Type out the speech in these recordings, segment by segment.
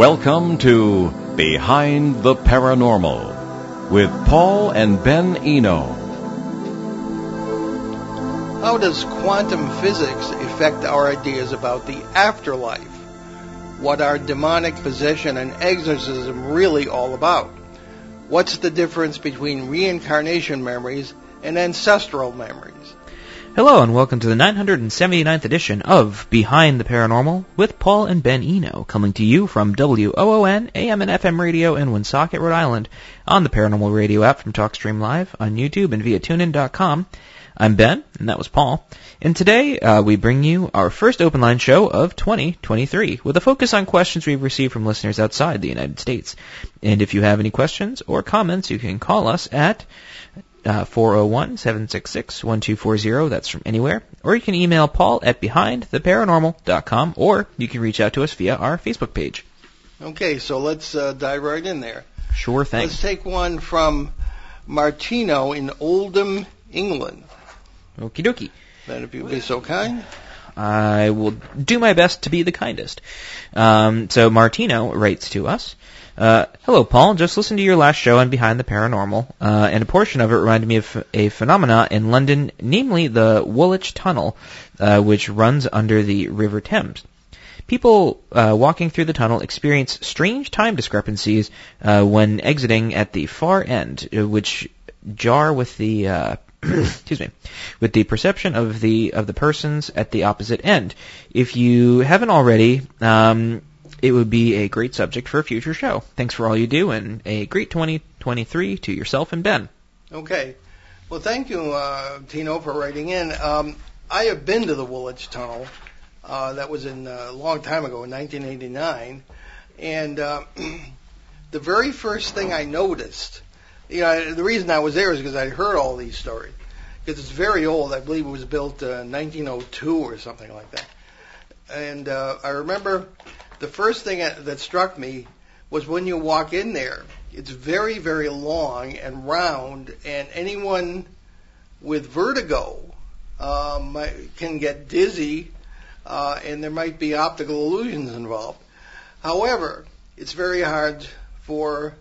Welcome to Behind the Paranormal with Paul and Ben Eno. How does quantum physics affect our ideas about the afterlife? What are demonic possession and exorcism really all about? What's the difference between reincarnation memories and ancestral memories? Hello and welcome to the 979th edition of Behind the Paranormal with Paul and Ben Eno, coming to you from WOON AM and FM radio in Woonsocket, Rhode Island, on the Paranormal Radio app from TalkStream Live, on YouTube and via TuneIn.com. I'm Ben, and that was Paul. And today uh, we bring you our first open line show of 2023, with a focus on questions we've received from listeners outside the United States. And if you have any questions or comments, you can call us at uh, 401-766-1240. That's from anywhere. Or you can email Paul at behindtheparanormal.com, or you can reach out to us via our Facebook page. Okay, so let's uh, dive right in there. Sure thing. Let's take one from Martino in Oldham, England. Okie dokie. Then if you'd be so kind. I will do my best to be the kindest. Um, so Martino writes to us. Uh, hello, Paul. Just listened to your last show on Behind the Paranormal, uh, and a portion of it reminded me of a phenomena in London, namely the Woolwich Tunnel, uh, which runs under the River Thames. People uh, walking through the tunnel experience strange time discrepancies uh, when exiting at the far end, which jar with the excuse me, with the perception of the of the persons at the opposite end. If you haven't already, um, it would be a great subject for a future show. Thanks for all you do, and a great 2023 to yourself and Ben. Okay. Well, thank you, uh, Tino, for writing in. Um, I have been to the Woolwich Tunnel. Uh, that was in uh, a long time ago, in 1989. And uh, the very first thing I noticed, you know, the reason I was there is because I heard all these stories. Because it's very old. I believe it was built uh, 1902 or something like that. And uh, I remember the first thing that struck me was when you walk in there, it's very, very long and round, and anyone with vertigo um, can get dizzy, uh, and there might be optical illusions involved. However, it's very hard for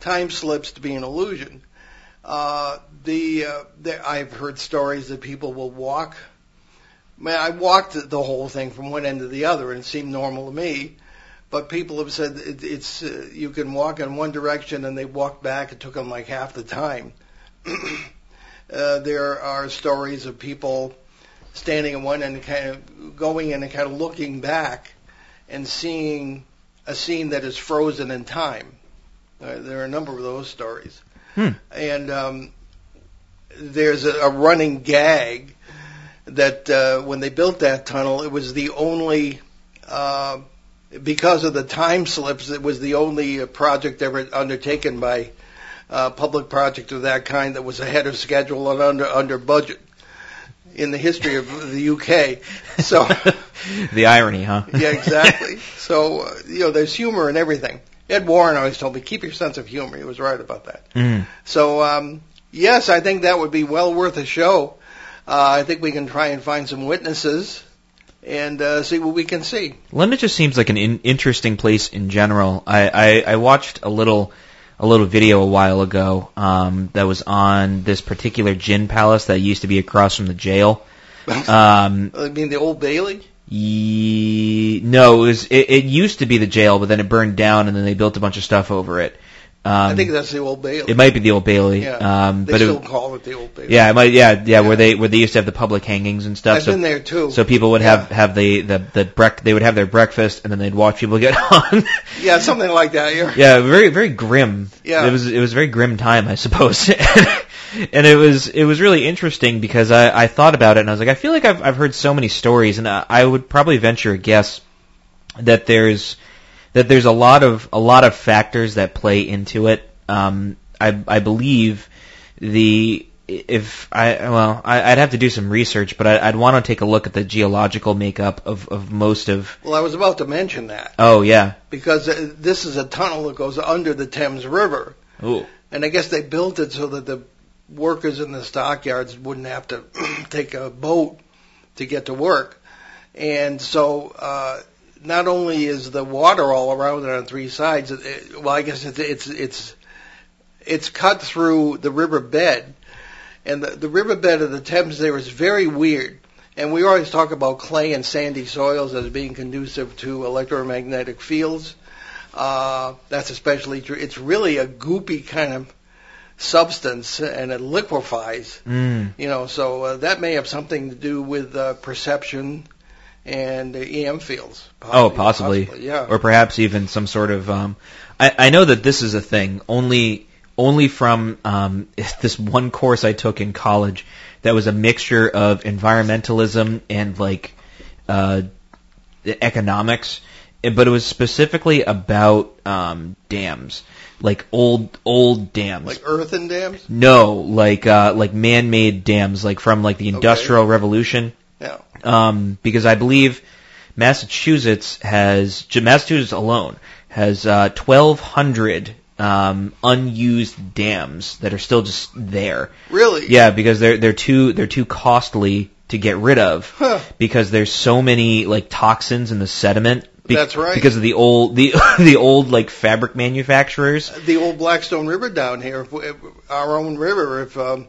time slips to be an illusion. Uh, the, uh, the I've heard stories that people will walk. Man, I walked the whole thing from one end to the other, and it seemed normal to me. But people have said it, it's uh, you can walk in one direction and they walk back. It took them like half the time. uh, there are stories of people standing at one end, kind of going in and kind of looking back and seeing a scene that is frozen in time. Uh, there are a number of those stories. Hmm. And um, there's a, a running gag that uh, when they built that tunnel, it was the only, uh, because of the time slips, it was the only uh, project ever undertaken by uh, public project of that kind that was ahead of schedule and under under budget in the history of the UK. So the irony, huh? yeah, exactly. So uh, you know, there's humor in everything. Ed Warren always told me, keep your sense of humor. He was right about that. Mm. So, um, yes, I think that would be well worth a show. Uh, I think we can try and find some witnesses and uh, see what we can see. London just seems like an in- interesting place in general. I, I, I watched a little a little video a while ago um, that was on this particular gin palace that used to be across from the jail. Um, I mean, the Old Bailey. Ye- no, it, was, it, it used to be the jail, but then it burned down, and then they built a bunch of stuff over it. Um, I think that's the Old Bailey. it might be the Old Bailey. Yeah, Um, they but still it, call it the Old Bailey. yeah, it might, yeah, yeah, Yeah. where they where they used to have the public hangings and stuff. I've so been there too. so people would Yeah. have have the the the brec- they would have their breakfast, and then they'd watch people get hung. yeah, something like that. Yeah. Yeah, very very grim. Yeah. It was it was a very grim time, I suppose. and it was it was really interesting because I I thought about it and I was like I feel like I've I've heard so many stories and I, I would probably venture a guess that there's that there's a lot of a lot of factors that play into it. Um I I believe the if I well I, I'd have to do some research, but I, I'd want to take a look at the geological makeup of of most of. Well, I was about to mention that Oh yeah. because uh, this is a tunnel that goes under the Thames River. Ooh. And I guess they built it so that the workers in the stockyards wouldn't have to take a boat to get to work. And so uh, not only is the water all around it on three sides, it, well, I guess it's it's it's it's cut through the riverbed, and the, the riverbed of the Thames there is very weird. And we always talk about clay and sandy soils as being conducive to electromagnetic fields. Uh, that's especially true. It's really a goopy kind of substance, and it liquefies. Mm. You know, so uh, that may have something to do with uh, perception and uh, EM fields. Oh, possibly. yeah. Or perhaps even some sort of. Um, I, I know that this is a thing only only from um, this one course I took in college that was a mixture of environmentalism and like uh, economics, but it was specifically about um, dams, like old old dams. like earthen dams. no, like uh, like man-made dams, like from like the Industrial Revolution. Yeah. Um, because I believe Massachusetts has Massachusetts alone has uh, 1,200 um, unused dams that are still just there. Really? Yeah, because they're they're too they're too costly to get rid of Huh. because there's so many like toxins in the sediment. be- That's right. Because of the old the the old like fabric manufacturers. The old Blackstone River down here, our own river, if um,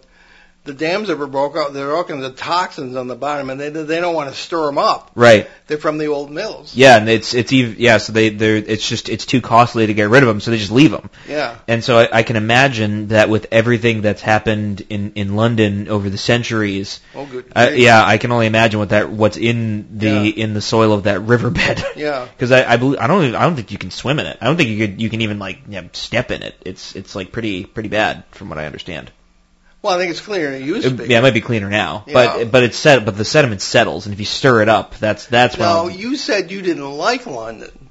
the dams ever broke out, there are all kinds of toxins on the bottom, and they they don't want to stir them up. Right. They're from the old mills. Yeah, and it's it's even yeah. So they they're it's just it's too costly to get rid of them, so they just leave them. Yeah. And so I, I can imagine that with everything that's happened in in London over the centuries, Oh, good. uh, yeah, I can only imagine what that what's in the Yeah. in the soil of that riverbed. Yeah. Because I I, believe, I don't even, I don't think you can swim in it. I don't think you could you can even like yeah, step in it. It's it's like pretty pretty bad from what I understand. Well, I think it's cleaner than it used to be. yeah, it might be cleaner now, Yeah. but but it's set but the sediment settles, and if you stir it up, that's that's Now, when you said you didn't like London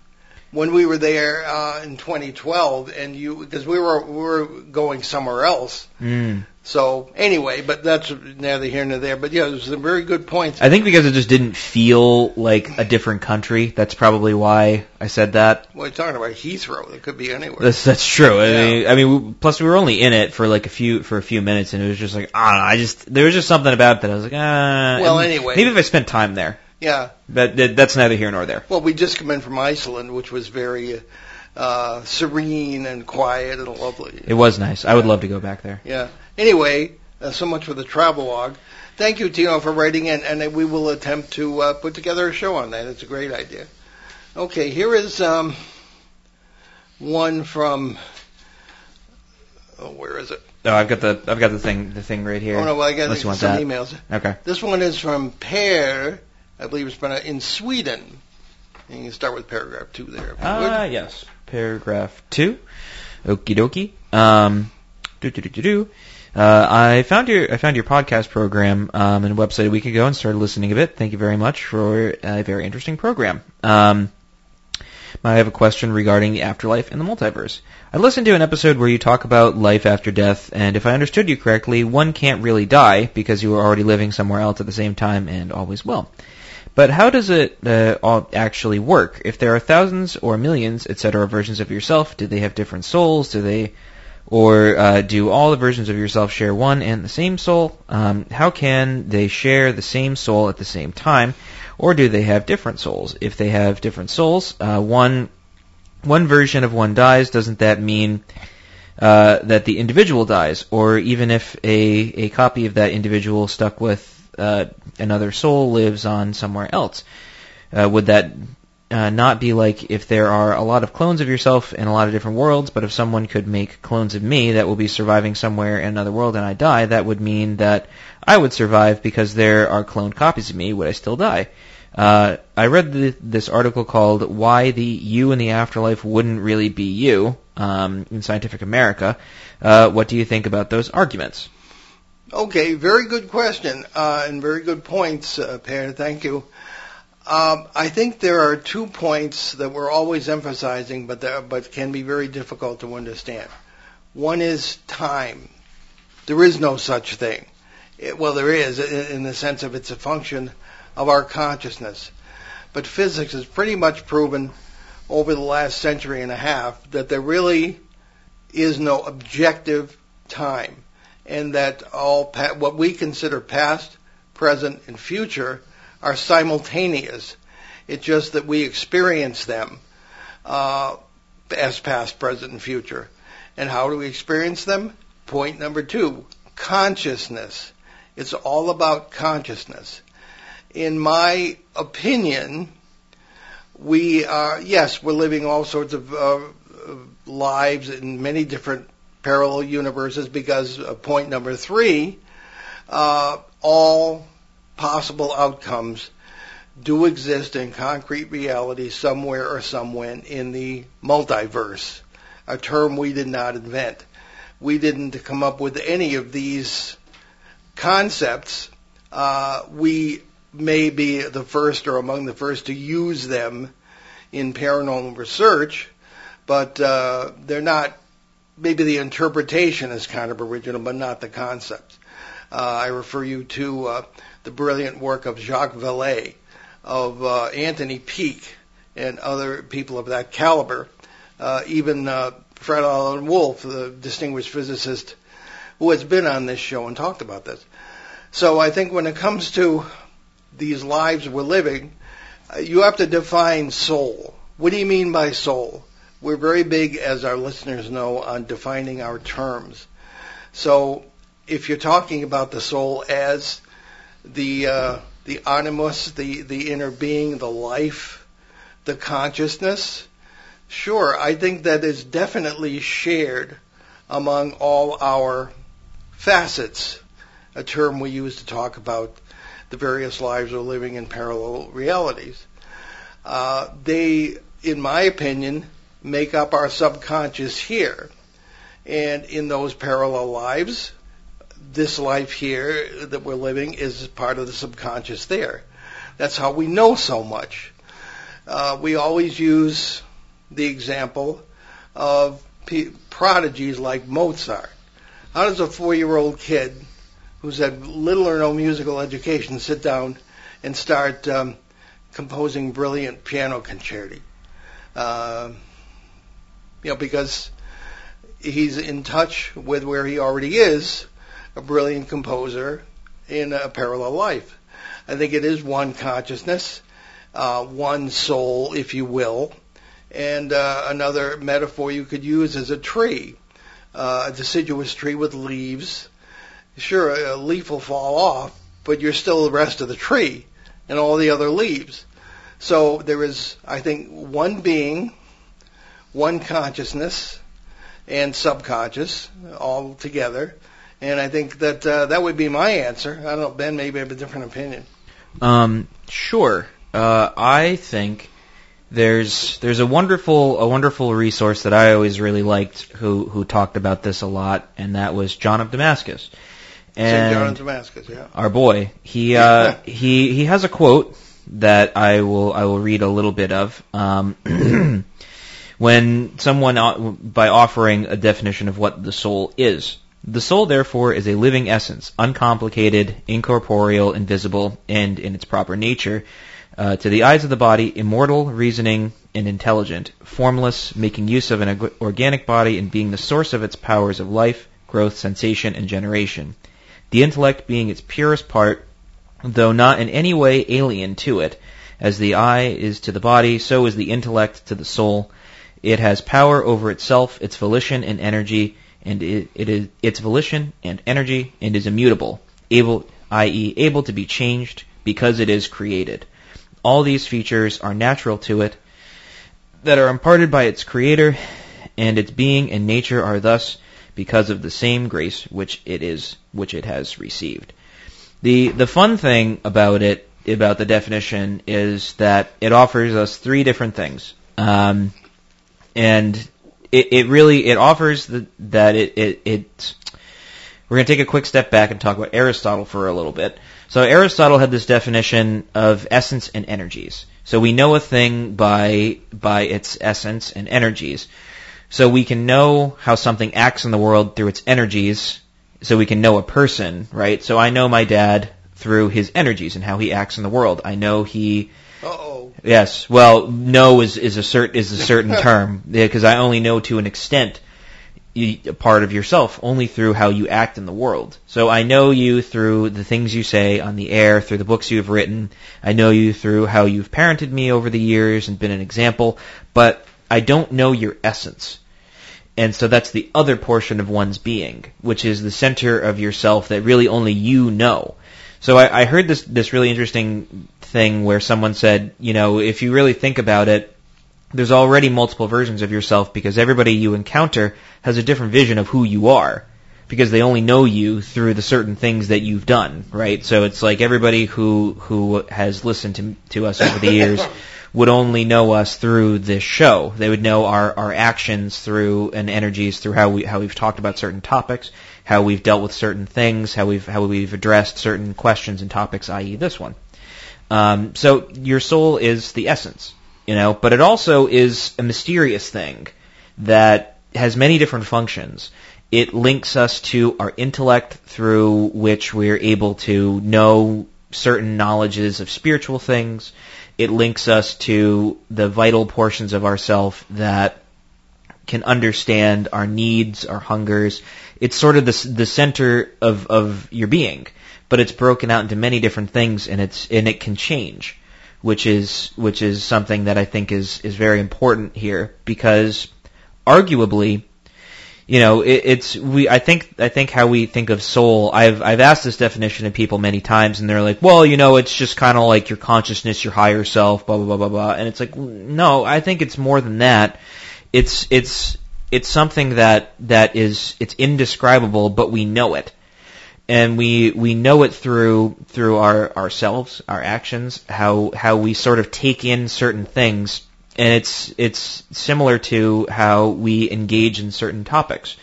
when we were there uh, in 2012, and you because we were we were going somewhere else. Mm. So anyway, but that's neither here nor there. But yeah, there's some very good points. I think because it just didn't feel like a different country. That's probably why I said that. Well, you're talking about Heathrow. It could be anywhere. That's that's true. I mean, I mean, plus we were only in it for like a few for a few minutes, and it was just like I don't know. I just there was just something about that. I was like, ah. Well, anyway. maybe if I spent time there, yeah. but that, that's neither here nor there. Well, we just come in from Iceland, which was very uh, serene and quiet and lovely. It was nice. I would love to go back there. Yeah. Anyway, uh, so much for the travelogue. Thank you, Tino, for writing in, and we will attempt to uh, put together a show on that. It's a great idea. Okay, here is um, one from. Oh, where is it? Oh, I've got the I've got the thing the thing right here. Oh no, well, I got Unless you want some that. emails. Okay. This one is from Per, I believe it's pronounced in Sweden. And you can start with paragraph two there. if you would. Ah, yes. Paragraph two. Okie dokie. Um, do do do do do. Uh, I found your I found your podcast program um, and website a week ago and started listening a bit. Thank you very much for a very interesting program. Um, I have a question regarding the afterlife and the multiverse. I listened to an episode where you talk about life after death, and if I understood you correctly, one can't really die because you are already living somewhere else at the same time and always will. But how does it uh, all actually work? If there are thousands or millions, etc., versions of yourself, do they have different souls? Do they, or uh, do all the versions of yourself share one and the same soul? Um, how can they share the same soul at the same time, or do they have different souls? If they have different souls, uh, one one version of one dies, doesn't that mean uh, that the individual dies? Or even if a a copy of that individual stuck with uh, another soul lives on somewhere else, uh, would that uh, not be like if there are a lot of clones of yourself in a lot of different worlds, but if someone could make clones of me that will be surviving somewhere in another world and I die, that would mean that I would survive because there are cloned copies of me. Would I still die? Uh, I read the, this article called "Why the You in the Afterlife Wouldn't Really Be You" um, in Scientific American. Uh, what do you think about those arguments? Okay, very good question uh, and very good points, uh, Per. Thank you. Um, I think there are two points that we're always emphasizing, but that, but can be very difficult to understand. One is time. There is no such thing. It, well, there is in, in the sense of it's a function of our consciousness, but physics has pretty much proven over the last century and a half that there really is no objective time and that all pa- what we consider past, present, and future are simultaneous. It's just that we experience them uh, as past, present, and future. And how do we experience them? Point number two, consciousness. It's all about consciousness. In my opinion, we are, yes, we're living all sorts of uh, lives in many different parallel universes because of point number three, uh, all possible outcomes do exist in concrete reality somewhere or somewhen in the multiverse, a term we did not invent. We didn't come up with any of these concepts. Uh, we may be the first or among the first to use them in paranormal research, but uh, they're not. Maybe the interpretation is kind of original, but not the concepts. Uh, I refer you to uh, the brilliant work of Jacques Vallée, of uh, Anthony Peake, and other people of that caliber. Uh, even uh, Fred Alan Wolf, the distinguished physicist who has been on this show and talked about this. So I think when it comes to these lives we're living, uh, you have to define soul. What do you mean by soul? We're very big, as our listeners know, on defining our terms. So if you're talking about the soul as the uh, the animus, the the inner being, the life, the consciousness, sure, I think that is definitely shared among all our facets, a term we use to talk about the various lives we're living in parallel realities. Uh, they, in my opinion, make up our subconscious here. And in those parallel lives, this life here that we're living is part of the subconscious there. That's how we know so much. Uh, we always use the example of p- prodigies like Mozart. How does a four-year-old kid who's had little or no musical education sit down and start um, composing brilliant piano concerti? Uh, you know, because he's in touch with where he already is a brilliant composer in a parallel life. I think it is one consciousness, uh, one soul, if you will, and uh, another metaphor you could use is a tree, uh, a deciduous tree with leaves. Sure, a leaf will fall off, but you're still the rest of the tree and all the other leaves. So there is, I think, one being, one consciousness, and subconscious all together and I think that uh, that would be my answer. I don't know, Ben. Maybe have a different opinion. Um, sure. Uh, I think there's there's a wonderful a wonderful resource that I always really liked who who talked about this a lot, and that was John of Damascus. And St. John of Damascus, yeah. Our boy, he uh, he he has a quote that I will I will read a little bit of. Um, when someone uh, by offering a definition of what the soul is. The soul, therefore, is a living essence, uncomplicated, incorporeal, invisible, and, in its proper nature, uh, to the eyes of the body, immortal, reasoning, and intelligent, formless, making use of an organic body and being the source of its powers of life, growth, sensation, and generation. The intellect being its purest part, though not in any way alien to it, as the eye is to the body, so is the intellect to the soul. It has power over itself, its volition and energy, and it, it is its volition and energy and is immutable, able, i.e., able to be changed because it is created. All these features are natural to it, that are imparted by its creator, and its being and nature are thus because of the same grace which it is, which it has received. The the fun thing about it, about the definition, is that it offers us three different things. Um, and it, it really it offers the, that it, it it we're going to take a quick step back and talk about Aristotle for a little bit. So Aristotle had this definition of essence and energies. So we know a thing by by its essence and energies. So we can know how something acts in the world through its energies. So we can know a person, right? So I know my dad through his energies and how he acts in the world. I know he uh-oh. Yes. Well, know is is a cert is a certain term because I only know to an extent. a part of yourself only through how you act in the world. So I know you through the things you say on the air, through the books you've written. I know you through how you've parented me over the years and been an example, but I don't know your essence. And so that's the other portion of one's being, which is the center of yourself that really only you know. So I, I heard this this really interesting thing where someone said, you know, if you really think about it, there's already multiple versions of yourself because everybody you encounter has a different vision of who you are because they only know you through the certain things that you've done, right? So it's like everybody who who has listened to to us over the years would only know us through this show. They would know our our actions through and energies through how we how we've talked about certain topics, how we've dealt with certain things, how we've how we've addressed certain questions and topics, i.e., this one. Um, so your soul is the essence you know, but it also is a mysterious thing that has many different functions. It links us to our intellect through which we're able to know certain knowledges of spiritual things. It links us to the vital portions of ourself that can understand our needs, our hungers. It's sort of the, the center of, of your being, but it's broken out into many different things and it's, and it can change which is which is something that I think is is very important here because arguably you know it, it's we I think I think how we think of soul I've I've asked this definition of people many times and they're like well you know it's just kind of like your consciousness your higher self blah blah blah blah blah. And it's like no I think it's more than that. It's it's it's something that that is it's indescribable but we know it and we we know it through through our ourselves, our actions, how how we sort of take in certain things, and it's it's similar to how we engage in certain topics.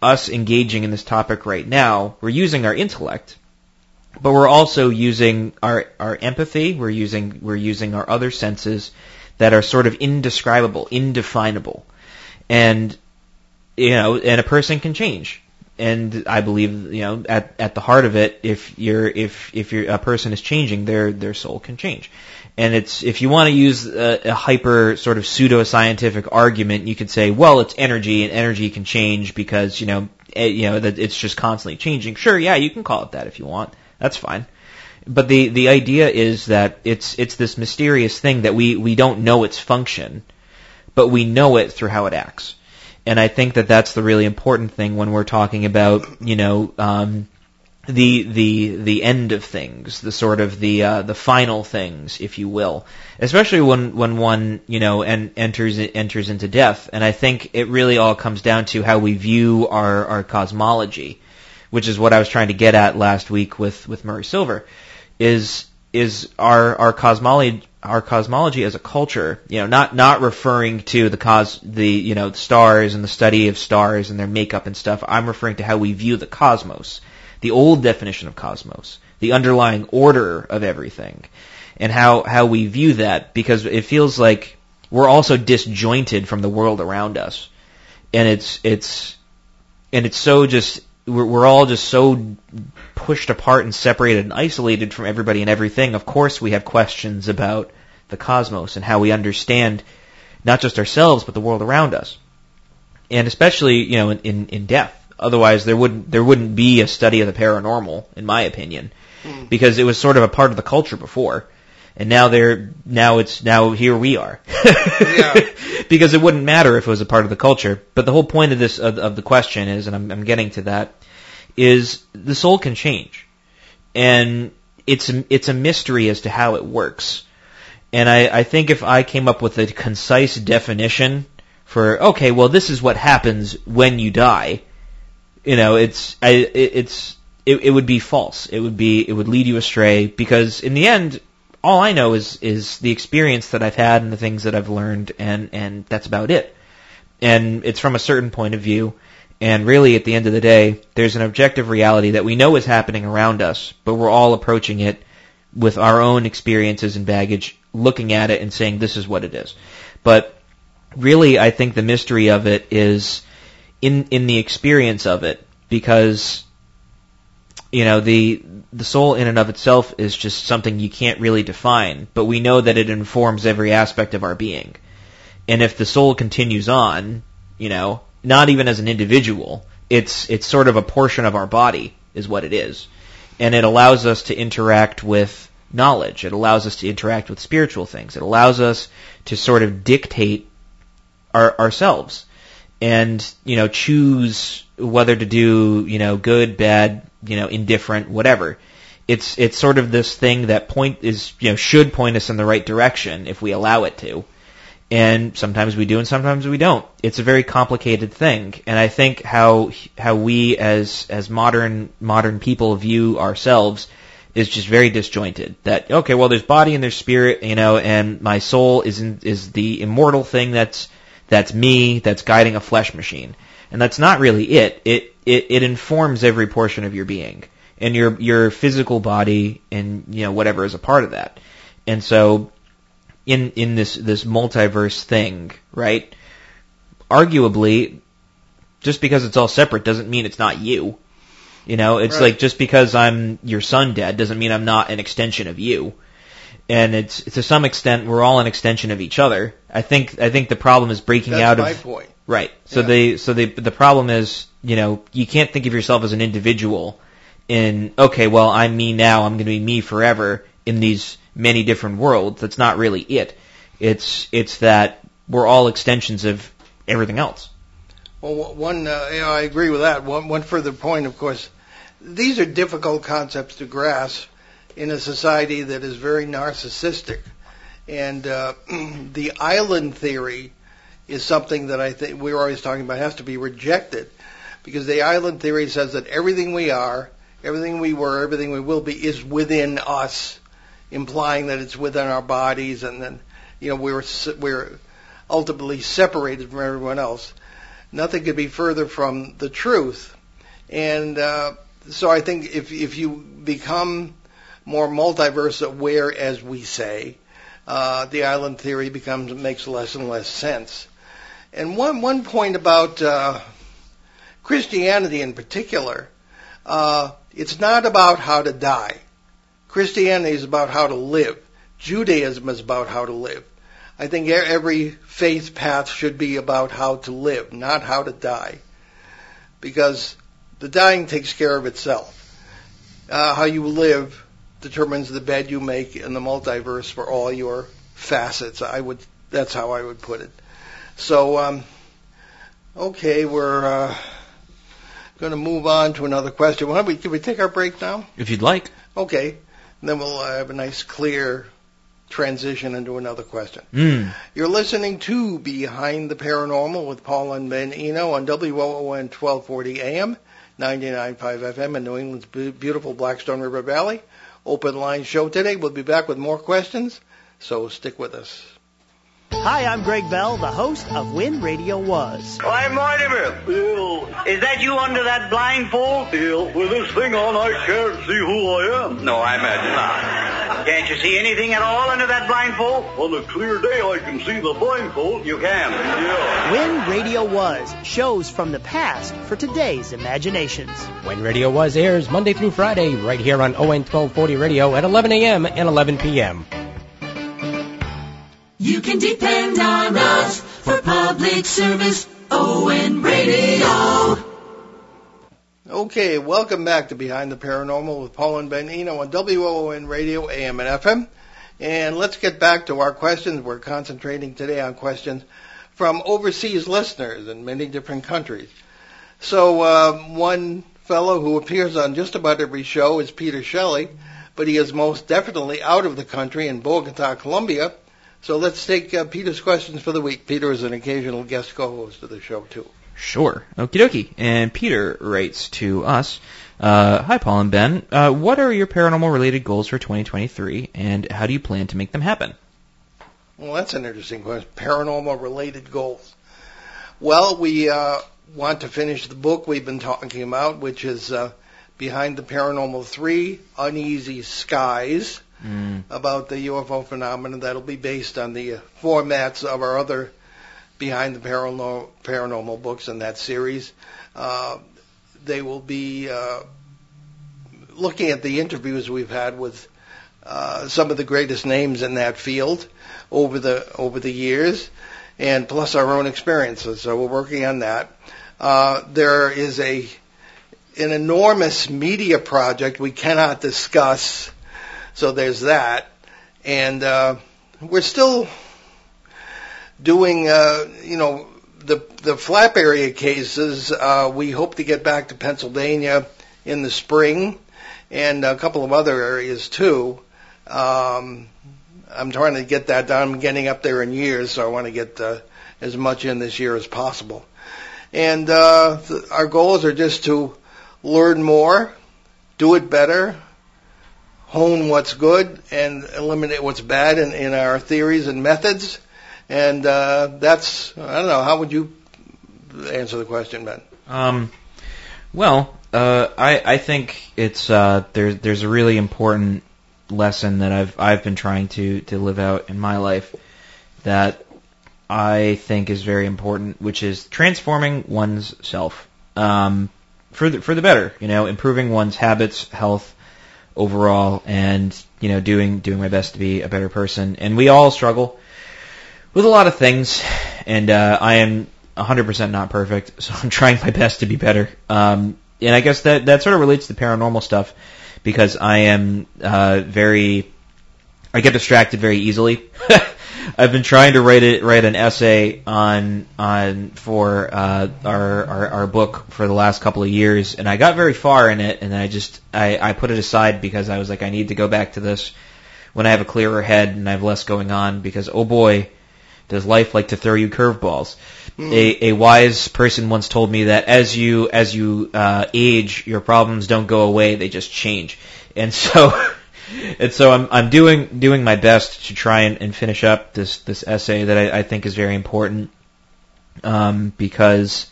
Us engaging in this topic right now, we're using our intellect, but we're also using our our empathy. We're using we're using our other senses that are sort of indescribable, indefinable, and you know, and a person can change and I believe you know at at the heart of it, if you're if if you're a person is changing, their their soul can change. And it's if you want to use a, a hyper sort of pseudo scientific argument, you could say, well, it's energy, and energy can change because you know it, eh, you know that it's just constantly changing. Sure, yeah, you can call it that if you want. That's fine. But the the idea is that it's it's this mysterious thing that we we don't know its function, but we know it through how it acts. And I think that that's the really important thing when we're talking about, you know, um, the the the end of things, the sort of the uh, the final things, if you will, especially when when one you know and enters enters into death. And I think it really all comes down to how we view our our cosmology, which is what I was trying to get at last week with with Murray Silver, is is our our cosmology our cosmology as a culture, you know, not not referring to the cos the you know the stars and the study of stars and their makeup and stuff. I'm referring to how we view the cosmos, the old definition of cosmos, the underlying order of everything, and how how we view that because it feels like we're also disjointed from the world around us, and it's it's and it's so just we're, we're all just so pushed apart and separated and isolated from everybody and everything. Of course, we have questions about the cosmos and how we understand not just ourselves but the world around us, and especially you know in, in, in death. Otherwise, there wouldn't there wouldn't be a study of the paranormal, in my opinion, mm. because it was sort of a part of the culture before, and now they're now it's now here we are. yeah. because it wouldn't matter if it was a part of the culture. But the whole point of this of, of the question is, and I'm, I'm getting to that, is the soul can change, and it's it's a mystery as to how it works. And I, I think if I came up with a concise definition for okay, well, this is what happens when you die, you know, it's I, it, it's it, it would be false. It would be it would lead you astray because in the end, all I know is is the experience that I've had and the things that I've learned, and and that's about it. And it's from a certain point of view. And really, at the end of the day, there's an objective reality that we know is happening around us, but we're all approaching it with our own experiences and baggage, looking at it and saying this is what it is. But really, I think the mystery of it is in in the experience of it, because you know the the soul in and of itself is just something you can't really define, but we know that it informs every aspect of our being. And if the soul continues on, you know, not even as an individual. It's it's sort of a portion of our body is what it is, and it allows us to interact with knowledge. It allows us to interact with spiritual things. It allows us to sort of dictate our, ourselves and you know choose whether to do you know good, bad, you know indifferent, whatever. It's it's sort of this thing that point is you know should point us in the right direction if we allow it to. And sometimes we do and sometimes we don't. It's a very complicated thing. And I think how how we as as modern modern people view ourselves is just very disjointed. That okay, well, there's body and there's spirit, you know, and my soul is in, is the immortal thing that's that's me, that's guiding a flesh machine, and that's not really it. It it it informs every portion of your being, and your your physical body, and you know whatever is a part of that. And so, in in this this multiverse thing, right? Arguably, just because it's all separate doesn't mean it's not you. You know, it's right. like just because I'm your son, dad, doesn't mean I'm not an extension of you. And it's to some extent we're all an extension of each other. I think I think the problem is breaking That's out my of point. right. So Yeah. the so the the problem is you know you can't think of yourself as an individual. In okay, well I'm me now. I'm going to be me forever in these many different worlds. That's not really it. It's it's that we're all extensions of everything else. Well, one, uh, I agree with that. One, one further point, of course, these are difficult concepts to grasp in a society that is very narcissistic. And uh, the island theory is something that I think we're always talking about has to be rejected because the island theory says that everything we are, everything we were, everything we will be is within us, implying that it's within our bodies and then, you know, we're, we're ultimately separated from everyone else nothing could be further from the truth. And uh, so I think if if you become more multiverse aware, as we say, uh, the island theory becomes makes less and less sense. And one one point about uh, Christianity in particular, uh, it's not about how to die. Christianity is about how to live. Judaism is about how to live. I think every faith path should be about how to live, not how to die. Because the dying takes care of itself. Uh, how you live determines the bed you make in the multiverse for all your facets. I would, that's how I would put it. So, um, okay, we're uh, going to move on to another question. Why don't we, can we take our break now? If you'd like. Okay, and then we'll uh, have a nice clear transition into another question. Mm. You're listening to Behind the Paranormal with Paul and Ben Eno on WOON 1240 AM, 99.5 FM in New England's beautiful Blackstone River Valley. Open line show today. We'll be back with more questions, so stick with us. Hi, I'm Greg Bell, the host of When Radio Was. Why, Mortimer! Bill, Is that you under that blindfold? Bill, with this thing on, I can't see who I am. No, I imagine not. Can't you see anything at all under that blindfold? On a clear day, I can see the blindfold. You can. Yeah. When Radio Was, shows from the past for today's imaginations. When Radio Was airs Monday through Friday right here on ON 1240 Radio at 11 a.m. and 11 p.m. You can depend on us for public service. ON Radio. Okay, welcome back to Behind the Paranormal with Paul and Ben Eno on WOON Radio, AM and FM. And let's get back to our questions. We're concentrating today on questions from overseas listeners in many different countries. So uh, one fellow who appears on just about every show is Peter Shelley, but he is most definitely out of the country in Bogota, Colombia. So let's take uh, Peter's questions for the week. Peter is an occasional guest co-host of the show too. Sure. Okie dokie. And Peter writes to us, uh, Hi Paul and Ben, uh, what are your paranormal related goals for 2023 and how do you plan to make them happen? Well, that's an interesting question. Paranormal related goals. Well, we uh, want to finish the book we've been talking about, which is uh, Behind the Paranormal 3 Uneasy Skies, Mm. about the UFO phenomenon. That'll be based on the uh, formats of our other Behind the Paranormal, paranormal books in that series. Uh, they will be uh, looking at the interviews we've had with uh, some of the greatest names in that field over the over the years, and plus our own experiences. So we're working on that. Uh, there is a an enormous media project we cannot discuss, so there's that, and uh, we're still doing, uh, you know, the the flap area cases. Uh, we hope to get back to Pennsylvania in the spring, and a couple of other areas too. Um, I'm trying to get that done. I'm getting up there in years, so I want to get uh, as much in this year as possible. And uh, th- our goals are just to learn more, do it better, hone what's good, and eliminate what's bad in, in our theories and methods. And uh, that's I don't know. How would you answer the question, Ben? Um, well, uh, I I think it's uh, there's there's a really important lesson that I've I've been trying to to live out in my life that I think is very important, which is transforming one's self um, for the, for the better. You know, improving one's habits, health overall, and you know, doing doing my best to be a better person. And we all struggle with a lot of things, and uh, I am 100% not perfect, so I'm trying my best to be better. Um, and I guess that that sort of relates to paranormal stuff because I am uh, very I get distracted very easily. I've been trying to write it write an essay on on for uh, our, our our book for the last couple of years, and I got very far in it, and then I just I, I put it aside because I was like I need to go back to this when I have a clearer head and I have less going on because oh boy does life like to throw you curveballs. Mm. A, a wise person once told me that as you as you uh, age, your problems don't go away; they just change. And so, and so I'm I'm doing doing my best to try and, and finish up this this essay that I, I think is very important um, because.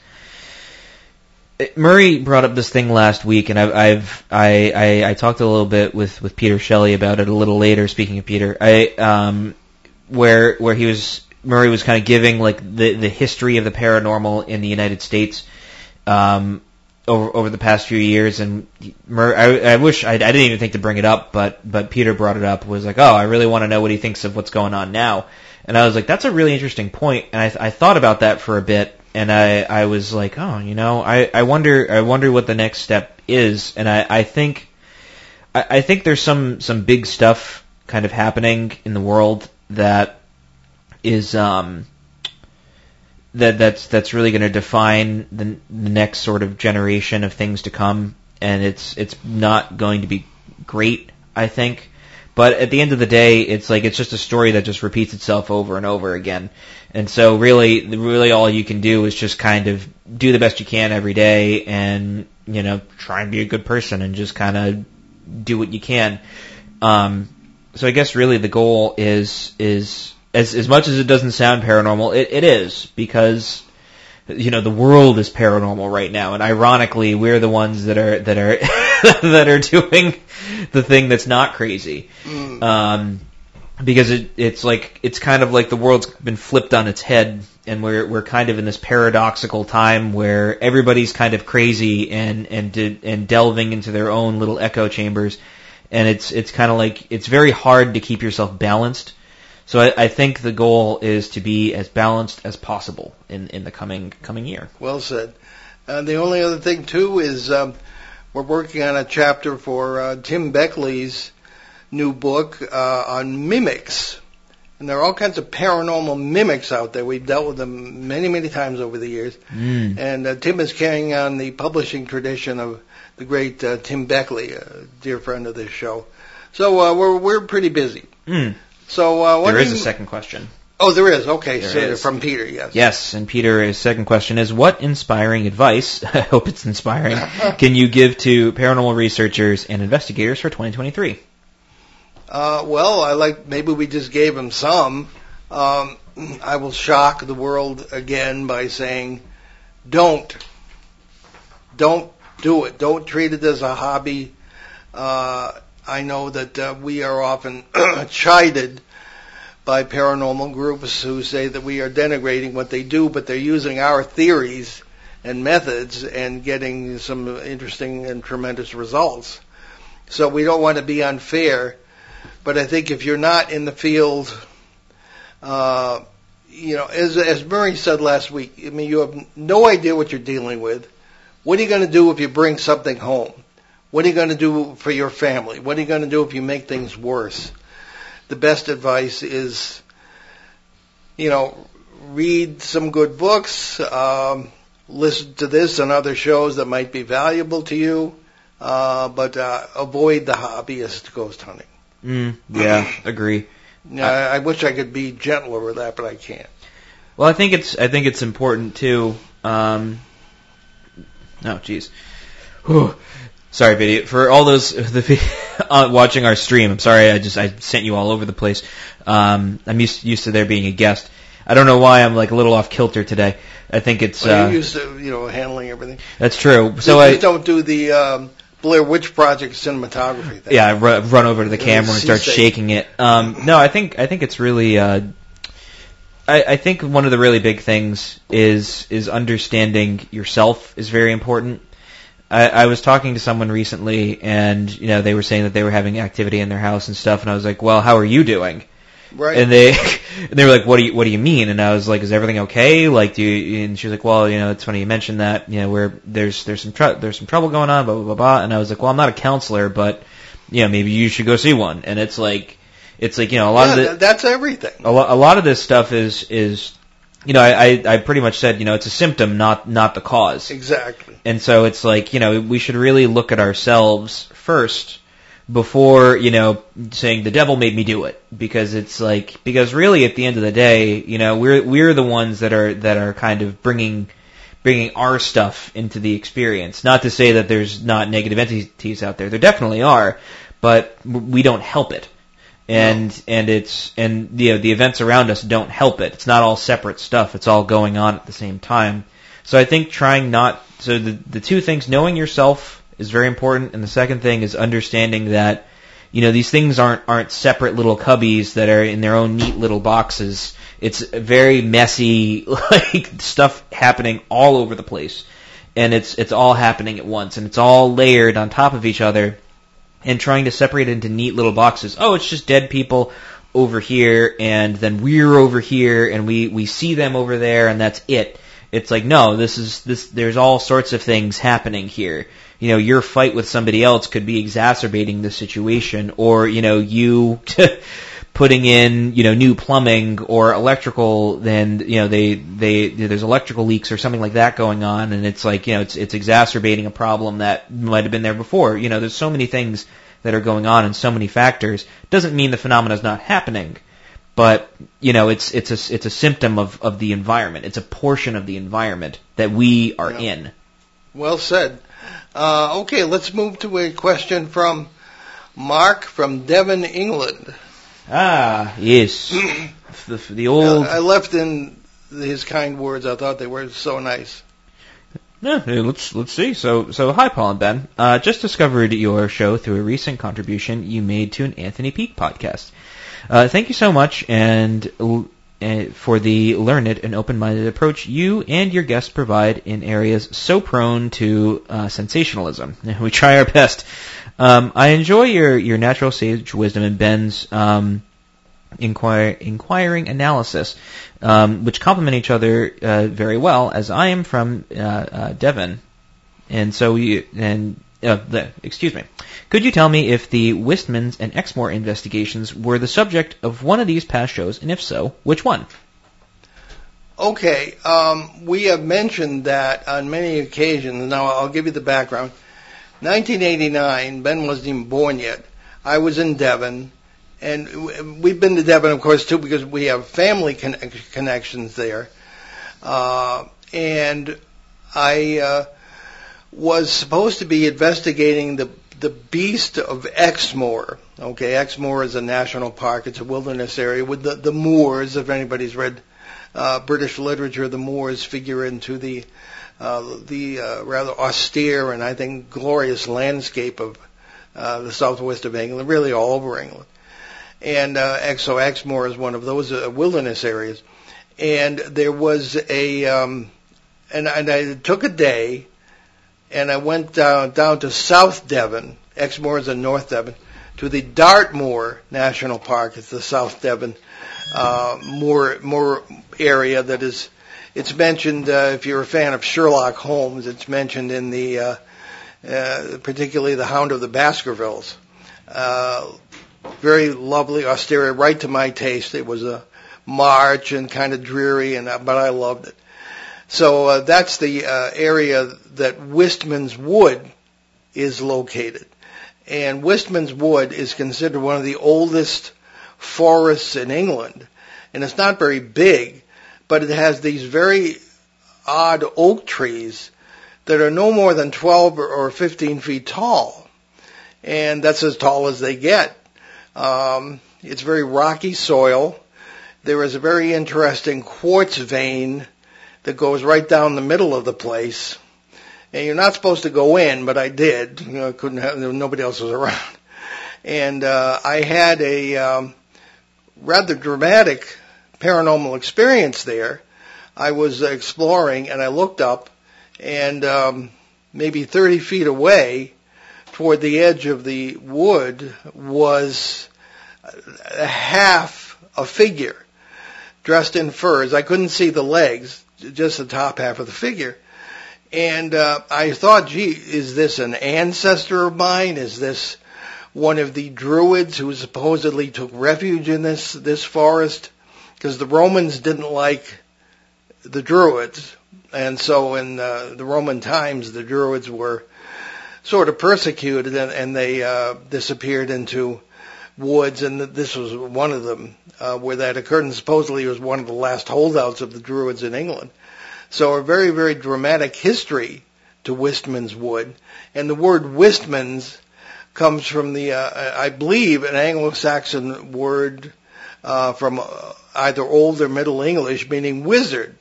it, Murray brought up this thing last week, and I've, I've I, I, I talked a little bit with, with Peter Shelley about it a little later. Speaking of Peter, I um, where where he was Murray was kind of giving like the the history of the paranormal in the United States um, over over the past few years, and Murray, I, I wish I, I didn't even think to bring it up, but but Peter brought it up. Was like, oh, I really want to know what he thinks of what's going on now, and I was like, that's a really interesting point, and I I thought about that for a bit, and I I was like, oh, you know, I I wonder I wonder what the next step is, and I I think I, I think there's some some big stuff kind of happening in the world that is um, that that's that's really going to define the, the next sort of generation of things to come, and it's it's not going to be great, I think. But at the end of the day, it's like it's just a story that just repeats itself over and over again. And so really, really all you can do is just kind of do the best you can every day and, you know, try and be a good person and just kind of do what you can. Um, so I guess really the goal is, is as as much as it doesn't sound paranormal, it, it is because you know the world is paranormal right now, and ironically, we're the ones that are that are that are doing the thing that's not crazy. Mm. Um, because it, it's like it's kind of like the world's been flipped on its head, and we're we're kind of in this paradoxical time where everybody's kind of crazy and and de- and delving into their own little echo chambers, and it's it's kind of like it's very hard to keep yourself balanced so I, I, think the goal is to be as balanced as possible in, in the coming coming year. Well said. Uh, the only other thing too is um, we're working on a chapter for uh, Tim Beckley's new book uh, on mimics, and there are all kinds of paranormal mimics out there. We've dealt with them many many times over the years, mm. and uh, Tim is carrying on the publishing tradition of the great uh, Tim Beckley, a dear friend of this show. So uh, we're we're pretty busy. Mm. So uh, there is you... a second question. Oh, there is. Okay, there so is. from Peter, yes. Yes, and Peter's second question is, what inspiring advice, I hope it's inspiring, can you give to paranormal researchers and investigators for 2023? Uh, well, I like, maybe we just gave them some. Um, I will shock the world again by saying, don't. Don't do it. Don't treat it as a hobby. Uh, I know that uh, we are often chided by paranormal groups who say that we are denigrating what they do, but they're using our theories and methods and getting some interesting and tremendous results. So we don't want to be unfair, but I think if you're not in the field, uh, you know, as as Murray said last week, I mean, you have no idea what you're dealing with. What are you going to do if you bring something home? What are you going to do for your family? What are you going to do if you make things worse? The best advice is, you know, read some good books, um, listen to this and other shows that might be valuable to you, uh, but uh, avoid the hobbyist ghost hunting. Mm, yeah, agree. Yeah, I, I wish I could be gentler with that, but I can't. Well, I think it's I think it's important too. Um, oh, jeez. Sorry, video for all those the uh, watching our stream. I'm sorry, I just I sent you all over the place. Um, I'm used used to there being a guest. I don't know why I'm like a little off kilter today. I think it's Well, uh, you're used to you know handling everything. that's true. So I just don't do the um, Blair Witch Project cinematography thing. yeah, I ru- run over to the camera and start Seasick. shaking it. Um, no, I think I think it's really. Uh, I, I think one of the really big things is is understanding yourself is very important. I, I was talking to someone recently, and you know they were saying that they were having activity in their house and stuff, and I was like, "Well, how are you doing?" Right. And they and they were like, "What do you What do you mean?" And I was like, "Is everything okay?" Like, do you? And she was like, "Well, you know, it's funny you mentioned that. You know, where there's there's some tr- there's some trouble going on, blah blah blah blah." And I was like, "Well, I'm not a counselor, but you know, maybe you should go see one." And it's like, it's like you know, a lot yeah, of the that's everything. a, lo- a lot of this stuff is is you know I, I I pretty much said you know it's a symptom not not the cause. Exactly. and so it's like you know we should really look at ourselves first before you know saying the devil made me do it. Because it's like because really at the end of the day you know we're we're the ones that are that are kind of bringing bringing our stuff into the experience. Not to say that there's not negative entities out there. There definitely are but we don't help it and and it's and you know the events around us don't help it. It's not all separate stuff. It's all going on at the same time. So I think trying not so the the two things knowing yourself is very important. And the second thing is understanding that you know these things aren't aren't separate little cubbies that are in their own neat little boxes. It's very messy like stuff happening all over the place. And it's it's all happening at once. And it's all layered on top of each other and trying to separate it into neat little boxes. Oh, it's just dead people over here, and then we're over here, and we we see them over there, and that's it. It's like no, this is this. There's all sorts of things happening here. You know, your fight with somebody else could be exacerbating the situation, or you know, you putting in you know new plumbing or electrical. Then you know they they there's electrical leaks or something like that going on, and it's like you know it's it's exacerbating a problem that might have been there before. You know, there's so many things that are going on and so many factors. Doesn't mean the phenomena is not happening, but you know it's it's a it's a symptom of of the environment. It's a portion of the environment that we are Yeah. in. Well said. Uh, okay, let's move to a question from Mark from Devon, England. Ah, yes, the, the old. I left in his kind words. I thought they were so nice. Yeah, let's let's see. So so hi Paul and Ben. Uh, just discovered your show through a recent contribution you made to an Anthony Peake podcast. Uh, thank you so much and uh, for the learned and open-minded approach you and your guests provide in areas so prone to uh, sensationalism. We try our best. Um, I enjoy your your natural sage wisdom and Ben's um, inquire, inquiring analysis, um, which complement each other uh, very well. As I am from uh, uh, Devon, and so you and uh, the, excuse me, could you tell me if the Wistmans and Exmoor investigations were the subject of one of these past shows, and if so, which one? Okay, um, we have mentioned that on many occasions. Now, I'll give you the background. 1989, Ben wasn't even born yet. I was in Devon, and we've been to Devon, of course, too, because we have family con- connections there. Uh, and I uh, was supposed to be investigating the the beast of Exmoor. Okay, Exmoor is a national park. It's a wilderness area with the the Moors. If anybody's read uh, British literature, the Moors figure into the uh, the uh, rather austere and I think glorious landscape of uh, the southwest of England, really all over England. And uh, so Exmoor is one of those uh, wilderness areas. And there was a, um, and, and I took a day, and I went down down to South Devon. Exmoor is in North Devon. to the Dartmoor National Park. It's the South Devon uh, moor moor area that is. It's mentioned uh, if you're a fan of Sherlock Holmes. It's mentioned in the uh, uh, particularly the Hound of the Baskervilles. Uh, very lovely, austere, right to my taste. It was a march and kind of dreary, and uh, but I loved it. So uh, that's the uh, area that Wistman's Wood is located. And Wistman's Wood is considered one of the oldest forests in England. And it's not very big, but it has these very odd oak trees that are no more than 12 or 15 feet tall. And that's as tall as they get. Um, it's very rocky soil. There is a very interesting quartz vein that goes right down the middle of the place. And you're not supposed to go in, but I did. You know, I couldn't have, nobody else was around. And, uh, I had a, um, rather dramatic paranormal experience there. I was exploring and I looked up and, um, maybe 30 feet away toward the edge of the wood was a half a figure dressed in furs. I couldn't see the legs, just the top half of the figure. And uh, I thought, gee, is this an ancestor of mine? Is this one of the druids who supposedly took refuge in this this forest? Because the Romans didn't like the druids, and so in uh, the Roman times, the druids were sort of persecuted, and, and they uh, disappeared into woods, and this was one of them uh, where that occurred, and supposedly was one of the last holdouts of the Druids in England. So a very, very dramatic history to Wistman's Wood, and the word Wistman's comes from the, uh, I believe, an Anglo-Saxon word uh, from uh, either Old or Middle English, meaning wizard.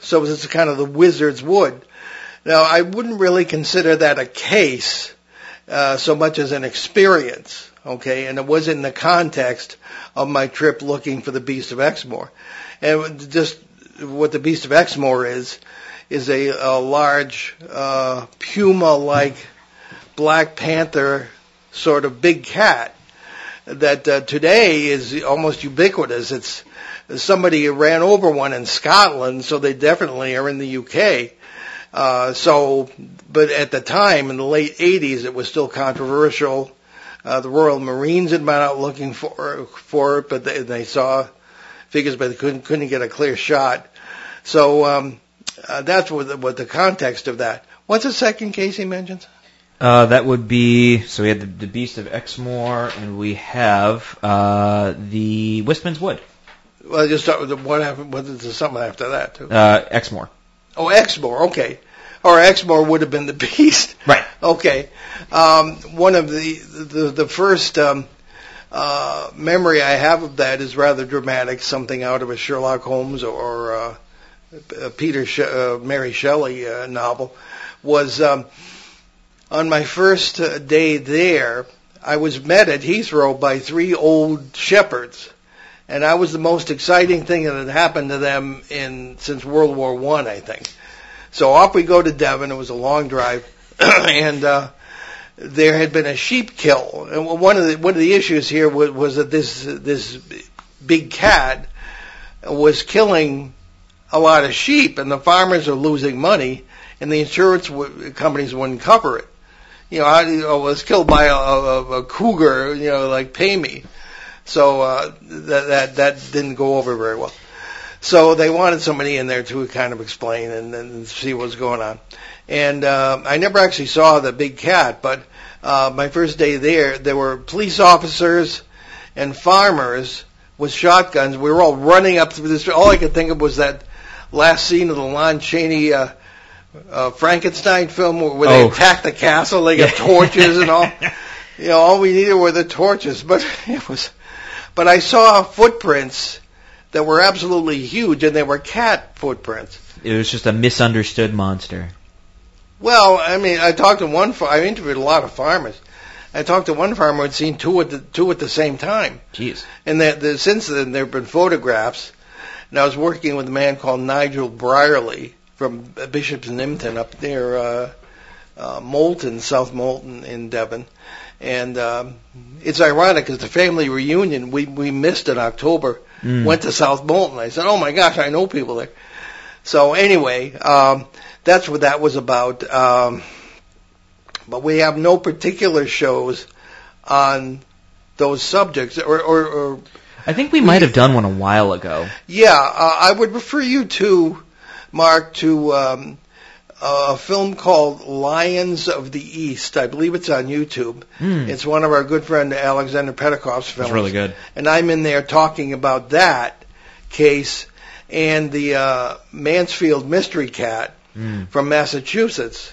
So it's kind of the wizard's wood. Now, I wouldn't really consider that a case uh, so much as an experience okay, and it was in the context of my trip looking for the Beast of Exmoor. And just what the Beast of Exmoor is, is a, a large, uh, puma-like Black Panther sort of big cat that uh, today is almost ubiquitous. It's somebody ran over one in Scotland, so they definitely are in the UK. Uh, so, but at the time in the late 80s, it was still controversial uh, the Royal Marines had been out looking for for it, but they, they saw figures, but they couldn't couldn't get a clear shot. So um, uh, that's what the, what the context of that. What's the second case he mentions? Uh, that would be so we had the, the Beast of Exmoor, and we have uh, the Wistman's Wood. Well, just start with the, what happened. What is something after that too? Uh, Exmoor. Oh, Exmoor. Okay or Exmoor would have been the beast. Right. Okay. Um, one of the the, the first um, uh, memory I have of that is rather dramatic, something out of a Sherlock Holmes or uh, a Peter she- uh, Mary Shelley uh, novel. Was um, on my first uh, day there, I was met at Heathrow by three old shepherds. And I was the most exciting thing that had happened to them in since World War One, I, I think. So off we go to Devon. It was a long drive, and uh, there had been a sheep kill. And one of the one of the issues here was, was that this this big cat was killing a lot of sheep, and the farmers are losing money, and the insurance w- companies wouldn't cover it. You know, I, I was killed by a, a, a cougar. You know, like pay me. So uh, that that that didn't go over very well. So they wanted somebody in there to kind of explain and, and see what's going on. And uh, I never actually saw the big cat, but uh, my first day there, there were police officers and farmers with shotguns. We were all running up through this. All I could think of was that last scene of the Lon Chaney uh, uh, Frankenstein film where they Oh. attack the castle. They got torches and all. You know, all we needed were the torches, but it was. But I saw footprints that were absolutely huge, and they were cat footprints. It was just a misunderstood monster. Well, I mean, I talked to one. I interviewed a lot of farmers. I talked to one farmer who'd seen two at the two at the same time, Jeez. and that the, since then there have been photographs. And I was working with a man called Nigel Brierley from Bishop's Nympton up near uh, uh, Molton, South Molton in Devon, And um, it's ironic because the family reunion we we missed in October Mm. went to South Molton. I said, "Oh my gosh, I know people there." So anyway, um, that's what that was about. Um, but we have no particular shows on those subjects, or, or, or I think we might have done one a while ago. yeah, uh, I would refer you to Mark to um, a film called Lions of the East. I believe it's on YouTube. Mm. It's one of our good friend Alexander Petikoff's films. It's really good. and I'm in there talking about that case and the uh, Mansfield Mystery Cat Mm. from Massachusetts,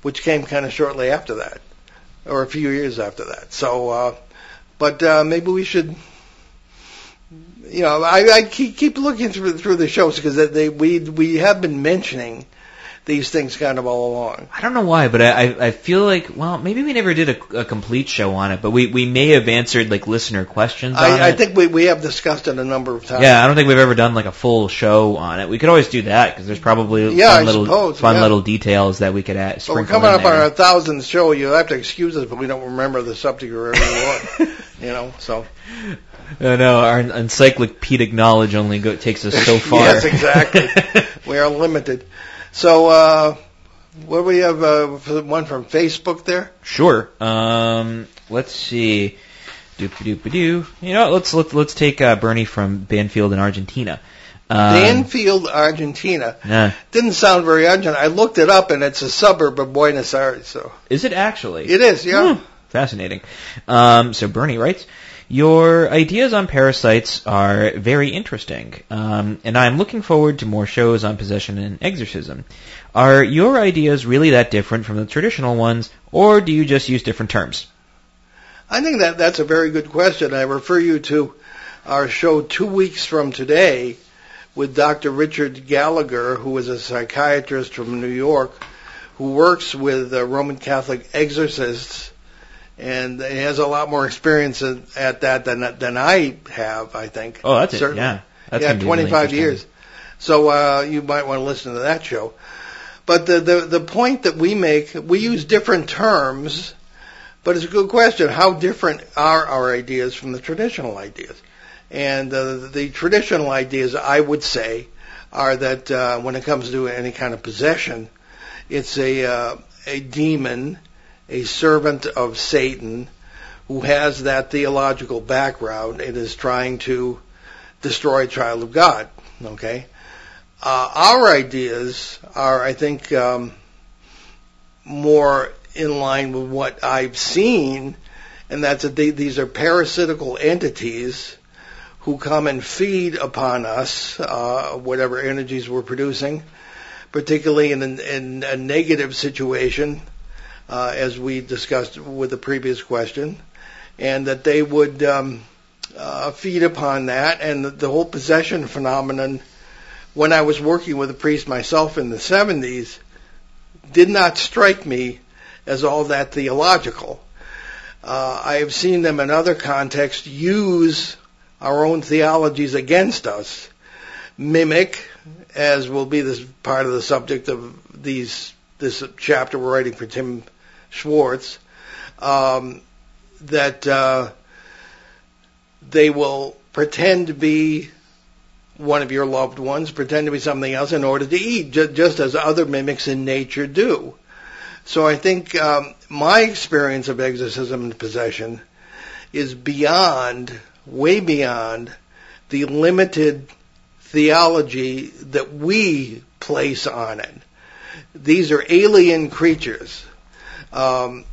which came kind of shortly after that, or a few years after that. So, uh, but uh, maybe we should. You know, I, I keep, keep looking through through the shows because they we we have been mentioning these things kind of all along. I don't know why, but I, I feel like well maybe we never did a, a complete show on it, but we we may have answered like listener questions on I, I think we we have discussed it a number of times. yeah, I don't think we've ever done like a full show on it. We could always do that because there's probably Yeah, fun I little suppose, fun yeah. little details that we could add. But we're coming in up on our thousandth show. You have to excuse us, but we don't remember the subject or want. You know, so no, our encyclopedic knowledge only go, takes us so far. yes, exactly. we are limited. So, uh, what do we have? Uh, one from Facebook there. Sure. Um, let's see. Doop doop doo. You know, what, let's let's let's take uh, Bernie from Banfield in Argentina. Um, Banfield, Argentina. yeah. Didn't sound very Argentine. I looked it up, and it's a suburb of Buenos Aires. So Is it actually? it is. Yeah. Hmm, fascinating. Um, so Bernie writes, Your ideas on parasites are very interesting, um, and I'm looking forward to more shows on possession and exorcism. Are your ideas really that different from the traditional ones, or do you just use different terms? I think that that's a very good question. I refer you to our show two weeks from today with Dr. Richard Gallagher, who is a psychiatrist from New York, who works with uh, Roman Catholic exorcists, and he has a lot more experience at that than than I have. I think. Oh, that's Certainly. it. Yeah, that's yeah, gonna be really 25 years. So uh, you might want to listen to that show. But the, the the point that we make, we use different terms, but it's a good question. How different are our ideas from the traditional ideas? And uh, the traditional ideas, I would say, are that uh, when it comes to any kind of possession, it's a uh, a demon, a servant of Satan, who has that theological background and is trying to destroy a child of God. Okay, uh, our ideas are, I think, um, more in line with what I've seen, and that's that they, these are parasitical entities who come and feed upon us, uh, whatever energies we're producing, particularly in, in a negative situation, uh, as we discussed with the previous question, and that they would um, uh, feed upon that, and the, the whole possession phenomenon. When I was working with a priest myself in the 70s, did not strike me as all that theological. Uh, I have seen them in other contexts use our own theologies against us, mimic, as will be this part of the subject of these this chapter we're writing for Tim Schwartz, um, that uh, they will pretend to be one of your loved ones, pretend to be something else in order to eat, ju- just as other mimics in nature do. So I think um, my experience of exorcism and possession is beyond, way beyond, the limited theology that we place on it. These are alien creatures. Um,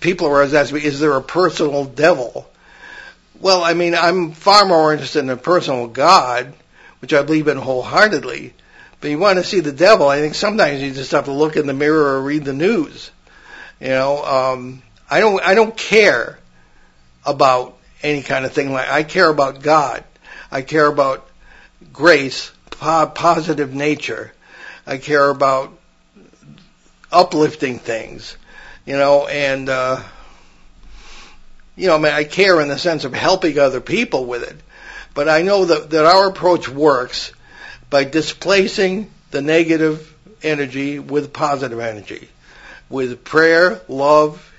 people always asking me, is there a personal devil? Well, I mean, I'm far more interested in a personal God, which I believe in wholeheartedly. But you want to see the devil, I think sometimes you just have to look in the mirror or read the news. You know, um, I don't, I don't care about any kind of thing like, I care about God. I care about grace, po- positive nature. I care about uplifting things, you know, and, uh, you know, I mean, I care in the sense of helping other people with it. But I know that, that our approach works by displacing the negative energy with positive energy, with prayer, love,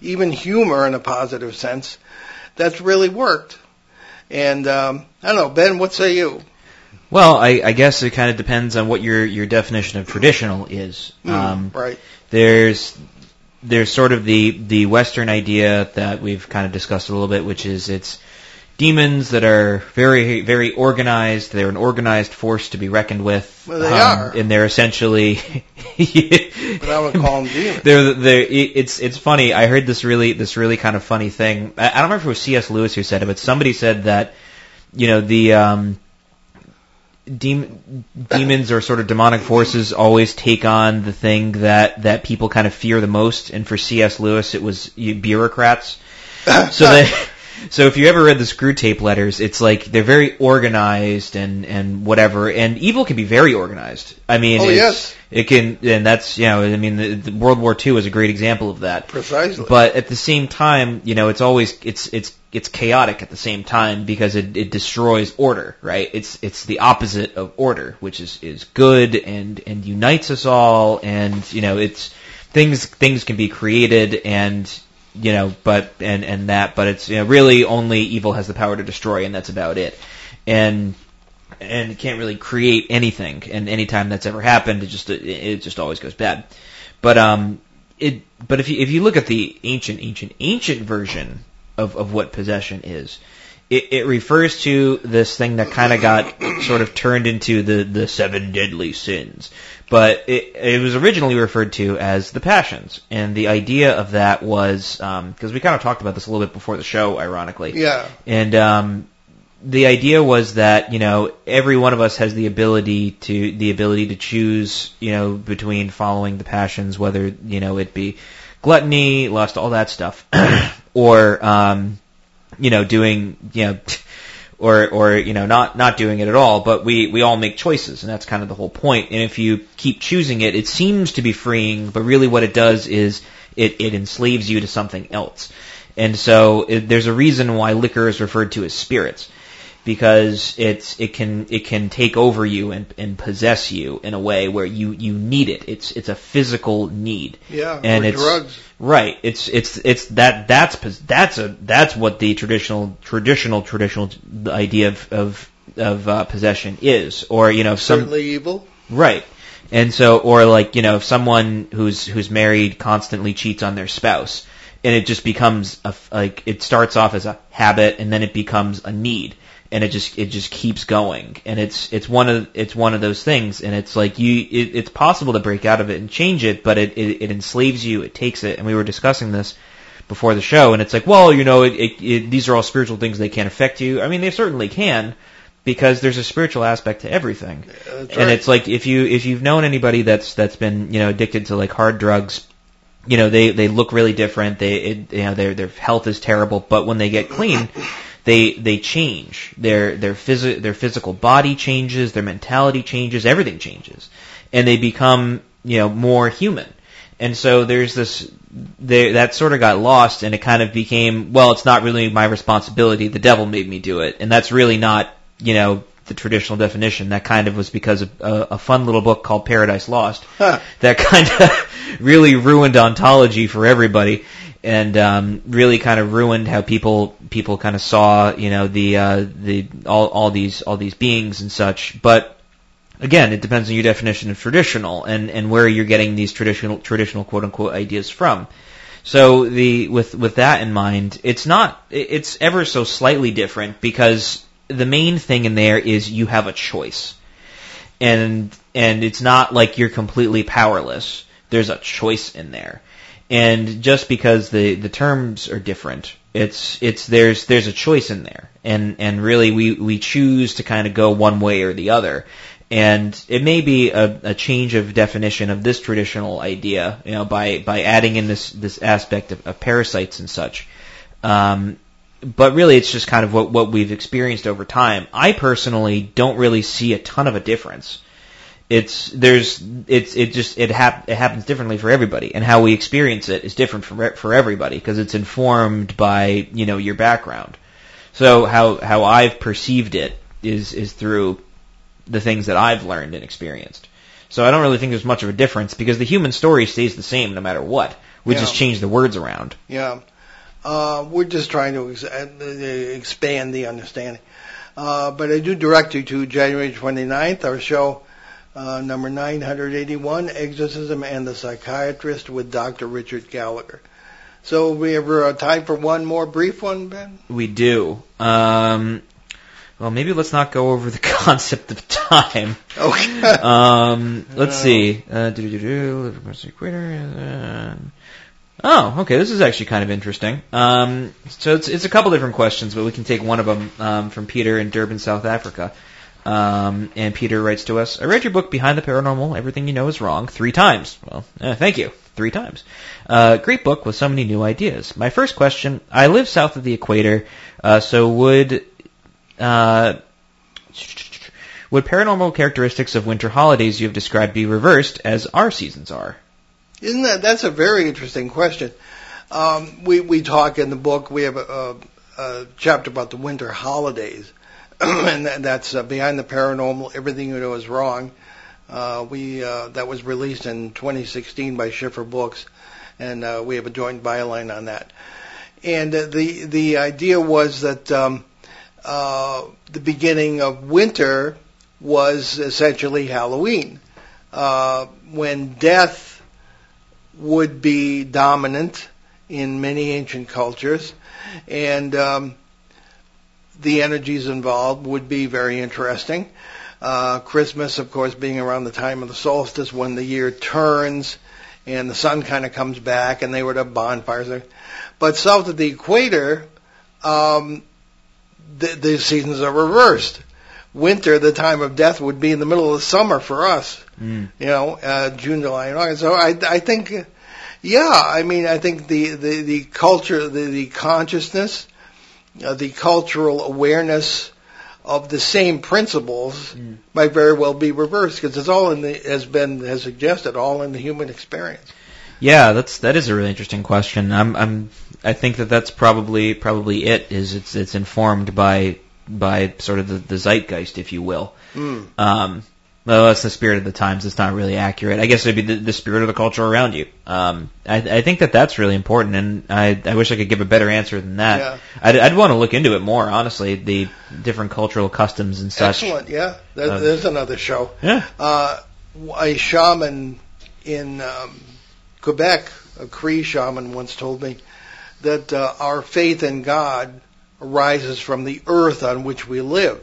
even humor in a positive sense, that's really worked. And um, I don't know, Ben, what say you? Well, I, I guess it kind of depends on what your your definition of traditional is. Mm, um, right. there's there's sort of the the Western idea that we've kind of discussed a little bit, which is it's demons that are very very organized. They're an organized force to be reckoned with. Well, they um, are. and they're essentially. But I would call them demons. They're, they're, it's it's funny. I heard this really this really kind of funny thing. I, I don't remember if it was C.S. Lewis who said it, but somebody said that you know the um, dem- demons or sort of demonic forces always take on the thing that that people kind of fear the most. And for C.S. Lewis, it was bureaucrats. so they. So if you ever read the Screwtape letters, it's like they're very organized and and whatever. And evil can be very organized. I mean, Oh, it's- yes. it can, and that's you know, I mean, the, the World War II is a great example of that. Precisely. But at the same time, you know, it's always it's it's it's chaotic at the same time because it, it destroys order, right? It's it's the opposite of order, which is is good and and unites us all, and you know, it's things things can be created and you know, but and and that, but it's you know, really only evil has the power to destroy, and that's about it. And and can't really create anything. And anytime that's ever happened, it just it, it just always goes bad. But um, it but if you if you look at the ancient ancient ancient version of of what possession is, it, it refers to this thing that kind of got sort of turned into the the seven deadly sins. But it, it was originally referred to as the passions, and the idea of that was because we kind of talked about this a little bit before the show, ironically. Yeah. And um, the idea was that you know every one of us has the ability to the ability to choose you know between following the passions, whether you know it be gluttony, lust, all that stuff, or um, you know doing you know. Or, or you know, not not doing it at all, but we we all make choices, and that's kind of the whole point. And if you keep choosing it, it seems to be freeing, but really what it does is it it enslaves you to something else. And so it, there's a reason why liquor is referred to as spirits because it's it can it can take over you and, and possess you in a way where you, you need it. It's it's a physical need. Yeah, and it's drugs. right. It's it's it's that that's that's a that's what the traditional traditional traditional idea of of, of uh, possession is. Or you know some Certainly evil. Right. And so, or like, you know, if someone who's, who's married constantly cheats on their spouse, and it just becomes a, like, it starts off as a habit, and then it becomes a need, and it just, it just keeps going, and it's, it's one of, it's one of those things, and it's like you, it, it's possible to break out of it and change it, but it, it, it enslaves you, it takes it, and we were discussing this before the show, and it's like, well, you know, it, it, it, these are all spiritual things, they can't affect you. I mean, they certainly can, because there's a spiritual aspect to everything. That's and right. it's like if you if you've known anybody that's that's been you know addicted to like hard drugs, you know they they look really different. They it, you know their their health is terrible, but when they get clean, they they change. Their their phys- their physical body changes, their mentality changes, everything changes, and they become you know more human. And so there's this there that sort of got lost, and it kind of became well, it's not really my responsibility. The devil made me do it, and that's really not you know the traditional definition. That kind of was because of a, a fun little book called Paradise Lost Huh. that kind of really ruined ontology for everybody and um, really kind of ruined how people people kind of saw you know the uh, the all all these all these beings and such. But again, it depends on your definition of traditional and and where you're getting these traditional traditional quote unquote ideas from. So the with with that in mind, it's not it's ever so slightly different because the main thing in there is you have a choice and and it's not like you're completely powerless. There's a choice in there, and just because the the terms are different, it's it's there's there's a choice in there, and and really we we choose to kind of go one way or the other. And it may be a, a change of definition of this traditional idea, you know, by, by adding in this, this aspect of, of parasites and such. Um, but really it's just kind of what, what we've experienced over time. I personally don't really see a ton of a difference. It's there's it's it just it hap- it happens differently for everybody, and how we experience it is different for for everybody because it's informed by you know your background. So how how I've perceived it is is through the things that I've learned and experienced. So I don't really think there's much of a difference because the human story stays the same no matter what. We Yeah. just change the words around. Yeah. Uh, we're just trying to ex- uh, expand the understanding. Uh, but I do direct you to January 29th, our show uh, number 981, Exorcism and the Psychiatrist with Dr. Richard Gallagher. So we have uh, time for one more brief one, Ben? We do. Um, well, maybe let's not go over the concept of time. Okay. Um, let's see. Uh, equator, uh, Oh, okay. This is actually kind of interesting. Um, so it's it's a couple different questions, but we can take one of them um, from Peter in Durban, South Africa. Um, and Peter writes to us: I read your book, Behind the Paranormal. Everything you know is wrong, three times. Well, uh, thank you, three times. Uh, great book with so many new ideas. My first question: I live south of the equator, uh, so would uh, would paranormal characteristics of winter holidays you have described be reversed as our seasons are? Isn't that that's a very interesting question? Um, we we talk in the book. We have a, a, a chapter about the winter holidays, and that's uh, behind the paranormal. Everything you know is wrong. Uh, we uh, that was released in 2016 by Schiffer Books, and uh, we have a joint byline on that. And uh, the the idea was that um, uh, the beginning of winter was essentially Halloween, uh, when death would be dominant in many ancient cultures, and um, the energies involved would be very interesting. Uh, Christmas, of course, being around the time of the solstice when the year turns and the sun kind of comes back, and they would have bonfires. there. But south of the equator, um, the, the seasons are reversed. Winter, the time of death, would be in the middle of the summer for us Mm. you know, uh, June, July, and August. So I, I think, yeah, I mean, I think the, the, the culture, the, the consciousness, uh, the cultural awareness of the same principles Mm. might very well be reversed because it's all in the, has been, has suggested, all in the human experience. Yeah, that's that is a really interesting question. I'm I'm I think that that's probably probably it. Is it's it's informed by by sort of the, the zeitgeist, if you will. Mm. Um, well, that's the spirit of the times. It's not really accurate. I guess it'd be the, the spirit of the culture around you. Um, I, I think that that's really important, and I, I wish I could give a better answer than that. Yeah. I'd, I'd want to look into it more, honestly, the different cultural customs and such. Excellent, yeah. That, Uh, there's another show. Yeah. Uh, a shaman in um, Quebec, a Cree shaman, once told me that uh, our faith in God arises from the earth on which we live,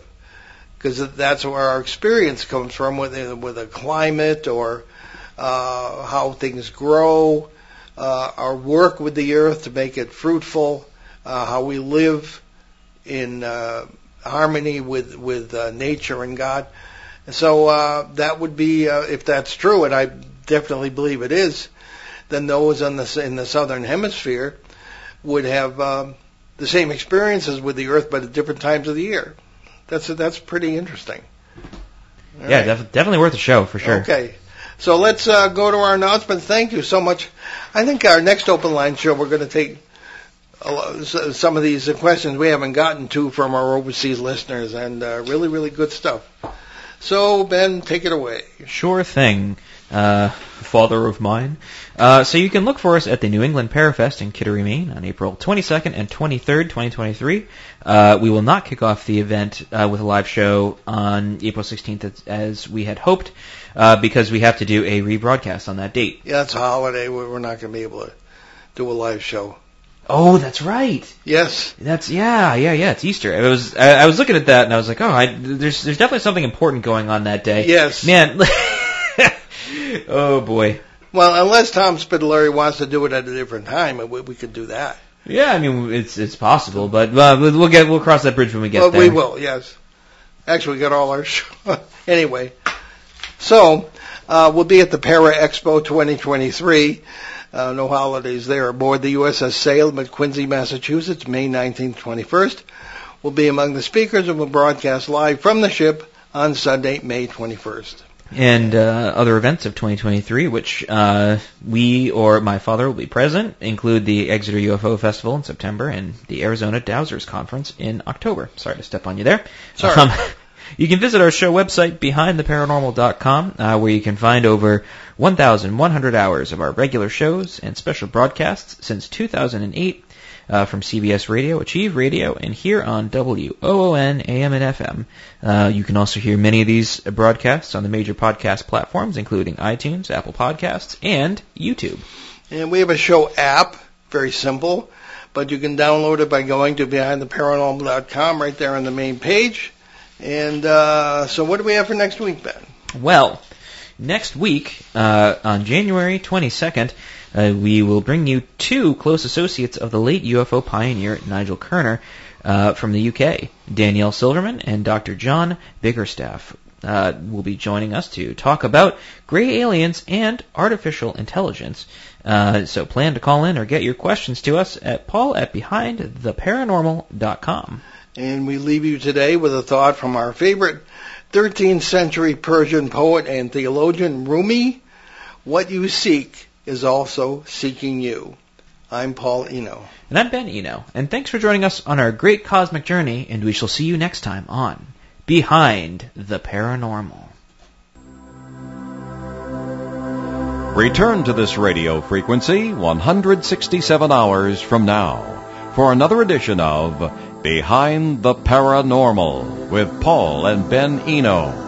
because that's where our experience comes from, with with a climate or uh, how things grow, uh, our work with the earth to make it fruitful, uh, how we live in uh, harmony with with uh, nature and God. So uh, that would be, if that's true, and I definitely believe it is, then those in the in the southern hemisphere would have um, the same experiences with the Earth, but at different times of the year. That's that's pretty interesting. All Yeah, right. def- definitely worth a show for sure. Okay. So let's uh, go to our announcements. Thank you so much. I think our next open line show, we're going to take a some of these questions we haven't gotten to from our overseas listeners, and uh, really, really good stuff. So, Ben, take it away. Sure thing, uh, father of mine. Uh, so you can look for us at the New England Parafest in Kittery, Maine on April 22nd and 23rd, 2023. Uh, we will not kick off the event uh, with a live show on April 16th as, as we had hoped, uh, because we have to do a rebroadcast on that date. Yeah, it's a holiday. We- We're not going to be able to do a live show. Oh, that's right. Yes. That's yeah, yeah, yeah. It's Easter. It was I, I was looking at that and I was like, oh, I, there's there's definitely something important going on that day. Yes. man. oh boy. Well, unless Tom Spitaleri wants to do it at a different time, we, we could do that. Yeah, I mean it's it's possible, but uh, we'll get we'll cross that bridge when we get well, there. we will, yes. Actually, we got all our show. anyway, so uh, we'll be at the Para Expo 2023. Uh, no holidays there. Aboard the USS Salem at Quincy, Massachusetts, May 19th, 21st. We'll be among the speakers and will broadcast live from the ship on Sunday, May 21st. And uh, other events of 2023, which uh, we or my father will be present, include the Exeter UFO Festival in September and the Arizona Dowsers Conference in October. Sorry to step on you there. Sorry. Um, You can visit our show website, behindtheparanormal.com, uh, where you can find over 1,100 hours of our regular shows and special broadcasts since 2008 uh, from CBS Radio, Achieve Radio, and here on WOON AM and FM. Uh, you can also hear many of these broadcasts on the major podcast platforms, including iTunes, Apple Podcasts, and YouTube. And we have a show app, very simple, but you can download it by going to behindtheparanormal.com right there on the main page. And uh, so, what do we have for next week, Ben? Well, next week, uh, on January 22nd, uh, we will bring you two close associates of the late UFO pioneer Nigel Kerner uh, from the UK, Danielle Silverman and Dr. John Biggerstaff. Uh, will be joining us to talk about gray aliens and artificial intelligence. Uh, so plan to call in or get your questions to us at paul at behindtheparanormal.com. And we leave you today with a thought from our favorite 13th century Persian poet and theologian Rumi. What you seek is also seeking you. I'm Paul Eno. And I'm Ben Eno. And thanks for joining us on our great cosmic journey, and we shall see you next time on Behind the Paranormal. Return to this radio frequency 167 hours from now for another edition of Behind the Paranormal with Paul and Ben Eno.